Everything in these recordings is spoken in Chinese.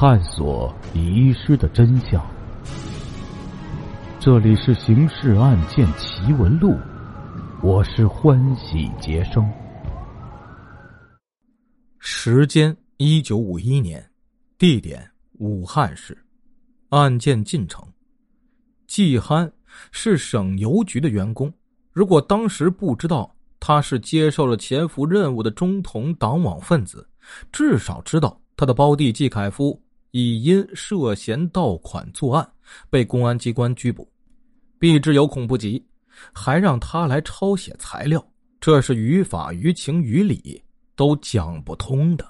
探索遗失的真相。这里是《刑事案件奇闻录》，我是欢喜杰生。时间：一九五一年，地点：武汉市。案件进程：季憨是省邮局的员工。如果当时不知道他是接受了潜伏任务的中统党网分子，至少知道他的胞弟季凯夫已因涉嫌盗款作案被公安机关拘捕。避之有恐不及，还让他来抄写材料，这是于法于情于理都讲不通的。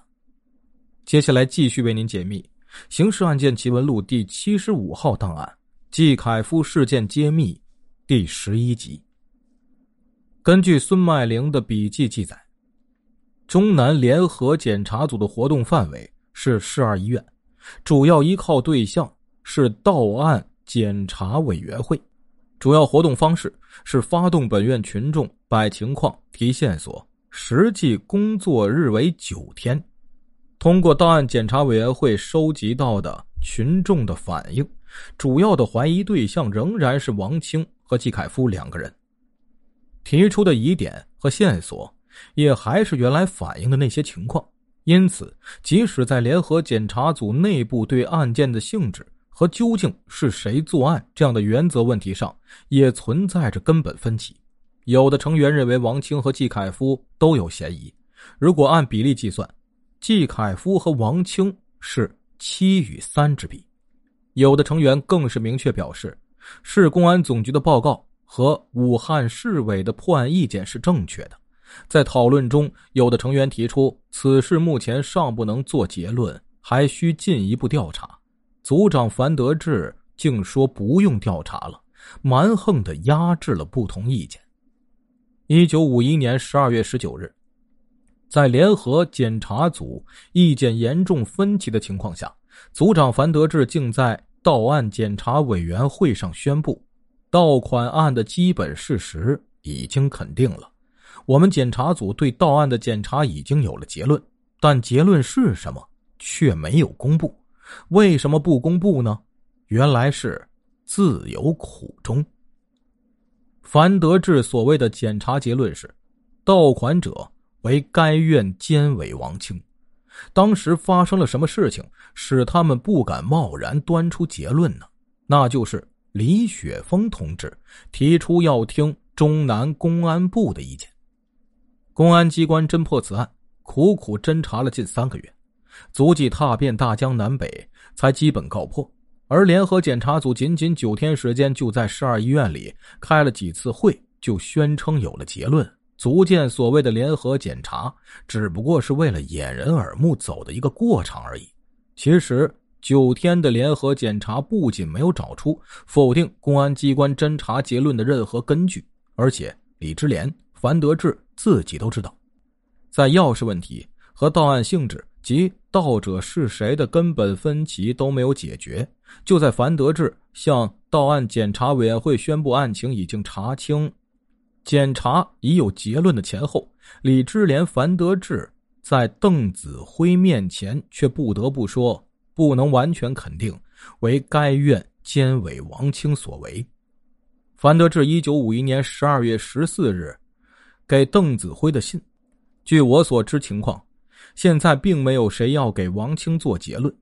接下来继续为您解密《刑事案件奇闻录》第七十五号档案——季凯夫事件揭秘第十一集。根据孙麦玲的笔记记载，中南联合检查组的活动范围是市二医院，主要依靠对象是到案检查委员会，主要活动方式是发动本院群众摆情况、提线索，实际工作日为九天。通过到案检查委员会收集到的群众的反映，主要的怀疑对象仍然是王清和季凯夫两个人。提出的疑点和线索，也还是原来反映的那些情况。因此，即使在联合检查组内部对案件的性质和究竟是谁作案这样的原则问题上，也存在着根本分歧。有的成员认为王清和季凯夫都有嫌疑。如果按比例计算，季凯夫和王清是七与三之比。有的成员更是明确表示，市公安总局的报告。和武汉市委的破案意见是正确的，在讨论中，有的成员提出此事目前尚不能做结论，还需进一步调查。组长樊德志竟说不用调查了，蛮横的压制了不同意见。一九五一年十二月十九日，在联合检查组意见严重分歧的情况下，组长樊德志竟在到案检查委员会上宣布。盗款案的基本事实已经肯定了，我们检查组对到案的检查已经有了结论，但结论是什么却没有公布。为什么不公布呢？原来是自有苦衷。樊德志所谓的检查结论是，盗款者为该院监委王清。当时发生了什么事情，使他们不敢贸然端出结论呢？那就是。李雪峰同志提出要听中南公安部的意见。公安机关侦破此案，苦苦侦查了近三个月，足迹踏遍大江南北，才基本告破。而联合检查组仅仅九天时间，就在市二医院里开了几次会，就宣称有了结论，足见所谓的联合检查只不过是为了掩人耳目走的一个过场而已。其实。九天的联合检查不仅没有找出否定公安机关侦查结论的任何根据，而且李之莲、樊德志自己都知道，在钥匙问题和到案性质及盗者是谁的根本分歧都没有解决。就在樊德志向到案检查委员会宣布案情已经查清、检查已有结论的前后，李之莲、樊德志在邓子辉面前却不得不说。不能完全肯定为该院监委王清所为。樊德志一九五一年十二月十四日给邓子辉的信，据我所知情况，现在并没有谁要给王清做结论。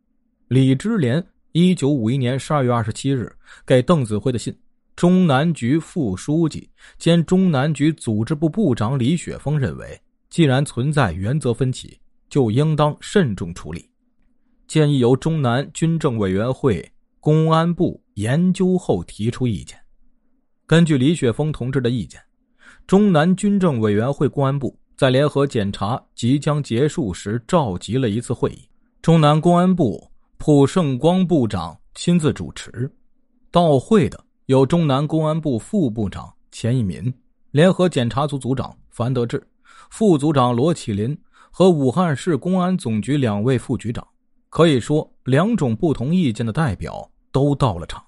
李之莲一九五一年十二月二十七日给邓子辉的信，中南局副书记兼中南局组织部部长李雪峰认为，既然存在原则分歧，就应当慎重处理。建议由中南军政委员会、公安部研究后提出意见。根据李雪峰同志的意见，中南军政委员会、公安部在联合检查即将结束时召集了一次会议。中南公安部蒲盛光部长亲自主持。到会的有中南公安部副部长钱一民、联合检查组组长樊德志、副组长罗启林和武汉市公安总局两位副局长。可以说，两种不同意见的代表都到了场。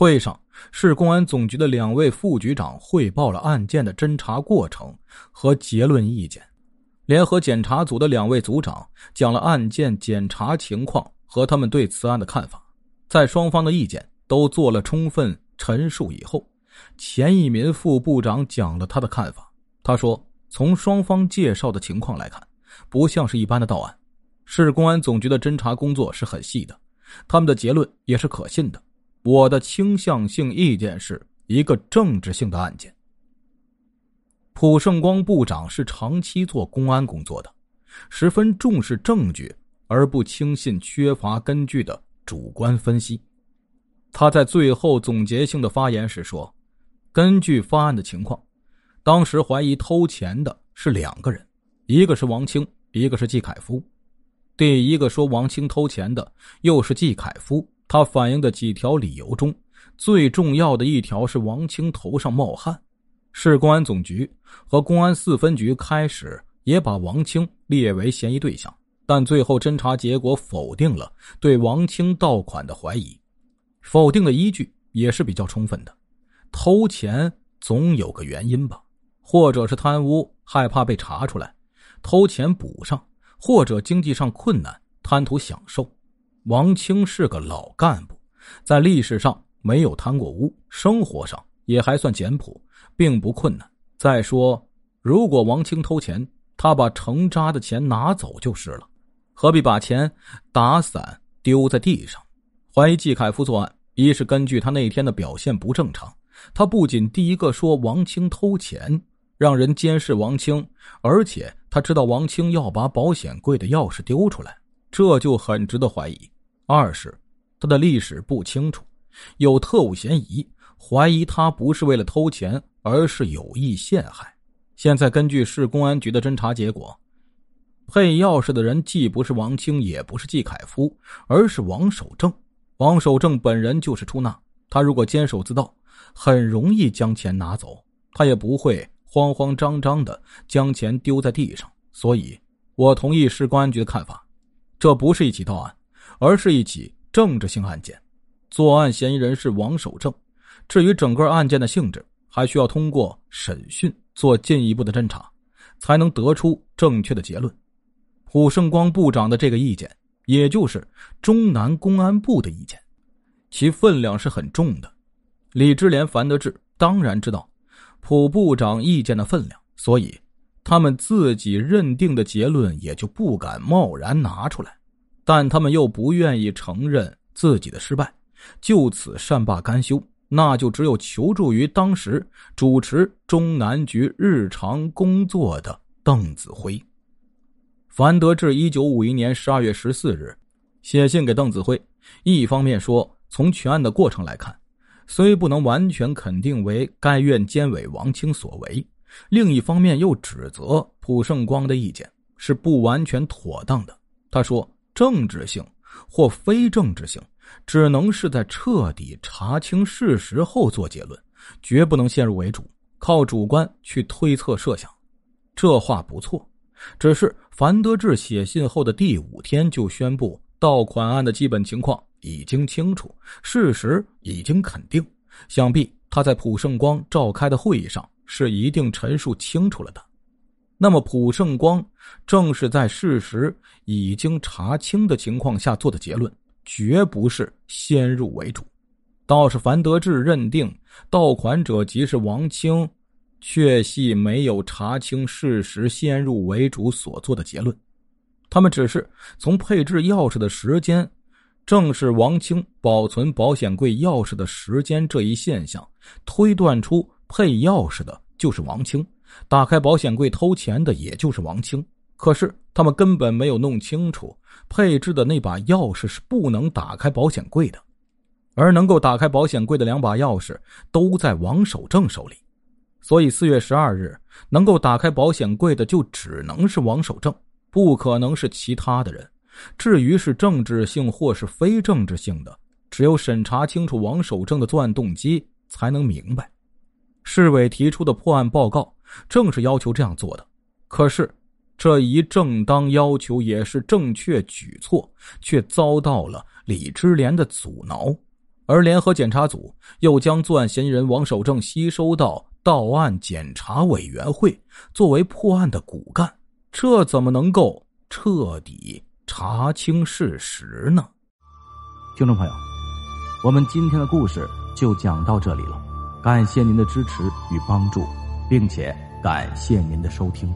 会上，市公安总局的两位副局长汇报了案件的侦查过程和结论意见；联合检查组的两位组长讲了案件检查情况和他们对此案的看法。在双方的意见都做了充分陈述以后，钱一民副部长讲了他的看法。他说：“从双方介绍的情况来看，不像是一般的盗案。市公安总局的侦查工作是很细的，他们的结论也是可信的。我的倾向性意见是一个政治性的案件。”蒲胜光部长是长期做公安工作的。十分重视证据，而不轻信缺乏根据的主观分析。他在最后总结性的发言时说：“根据发案的情况，当时怀疑偷钱的是两个人，一个是王清，一个是季凯夫。第一个说王清偷钱的又是季凯夫，他反映的几条理由中，最重要的一条是王清头上冒汗。市公安总局和公安四分局开始。”也把王清列为嫌疑对象，但最后侦查结果否定了对王清盗款的怀疑，否定的依据也是比较充分的。偷钱总有个原因吧，或者是贪污，害怕被查出来，偷钱补上；或者经济上困难，贪图享受。王清是个老干部，在历史上没有贪过污，生活上也还算简朴，并不困难。再说，如果王清偷钱，他把成渣的钱拿走就是了，何必把钱打散丢在地上？怀疑季凯夫作案，一是根据他那天的表现不正常，他不仅第一个说王清偷钱，让人监视王清，而且他知道王清要把保险柜的钥匙丢出来，这就很值得怀疑；二是他的历史不清楚，有特务嫌疑，怀疑他不是为了偷钱，而是有意陷害。现在根据市公安局的侦查结果，配钥匙的人既不是王清，也不是季凯夫，而是王守正。王守正本人就是出纳，他如果监守自盗，很容易将钱拿走，他也不会慌慌张张的将钱丢在地上。所以，我同意市公安局的看法，这不是一起盗案，而是一起政治性案件。作案嫌疑人是王守正，至于整个案件的性质，还需要通过审讯。做进一步的侦查，才能得出正确的结论。蒲胜光部长的这个意见，也就是中南公安部的意见，其分量是很重的。李志连、樊德志当然知道蒲部长意见的分量，所以他们自己认定的结论也就不敢贸然拿出来，但他们又不愿意承认自己的失败，就此善罢甘休。那就只有求助于当时主持中南局日常工作的邓子恢。樊德志一九五一年十二月十四日写信给邓子恢，一方面说，从全案的过程来看，虽不能完全肯定为该院监委王清所为，另一方面又指责蒲胜光的意见是不完全妥当的。他说，政治性或非政治性。只能是在彻底查清事实后做结论，绝不能先入为主，靠主观去推测设想。这话不错，只是樊德志写信后的第五天就宣布盗款案的基本情况已经清楚，事实已经肯定，想必他在蒲胜光召开的会议上是一定陈述清楚了的。那么，蒲胜光正是在事实已经查清的情况下做的结论。绝不是先入为主，倒是樊德志认定盗款者即是王清，确系没有查清事实先入为主所做的结论。他们只是从配置钥匙的时间，正是王清保存保险柜钥匙的时间这一现象，推断出配钥匙的就是王清，打开保险柜偷钱的也就是王清。可是他们根本没有弄清楚，配置的那把钥匙是不能打开保险柜的，而能够打开保险柜的两把钥匙都在王守正手里，所以四月十二日能够打开保险柜的就只能是王守正，不可能是其他的人。至于是政治性或是非政治性的，只有审查清楚王守正的作案动机才能明白。市委提出的破案报告正是要求这样做的，可是。这一正当要求也是正确举措，却遭到了李知连的阻挠，而联合检查组又将作案嫌疑人王守正吸收到到案检查委员会，作为破案的骨干，这怎么能够彻底查清事实呢？听众朋友，我们今天的故事就讲到这里了，感谢您的支持与帮助，并且感谢您的收听。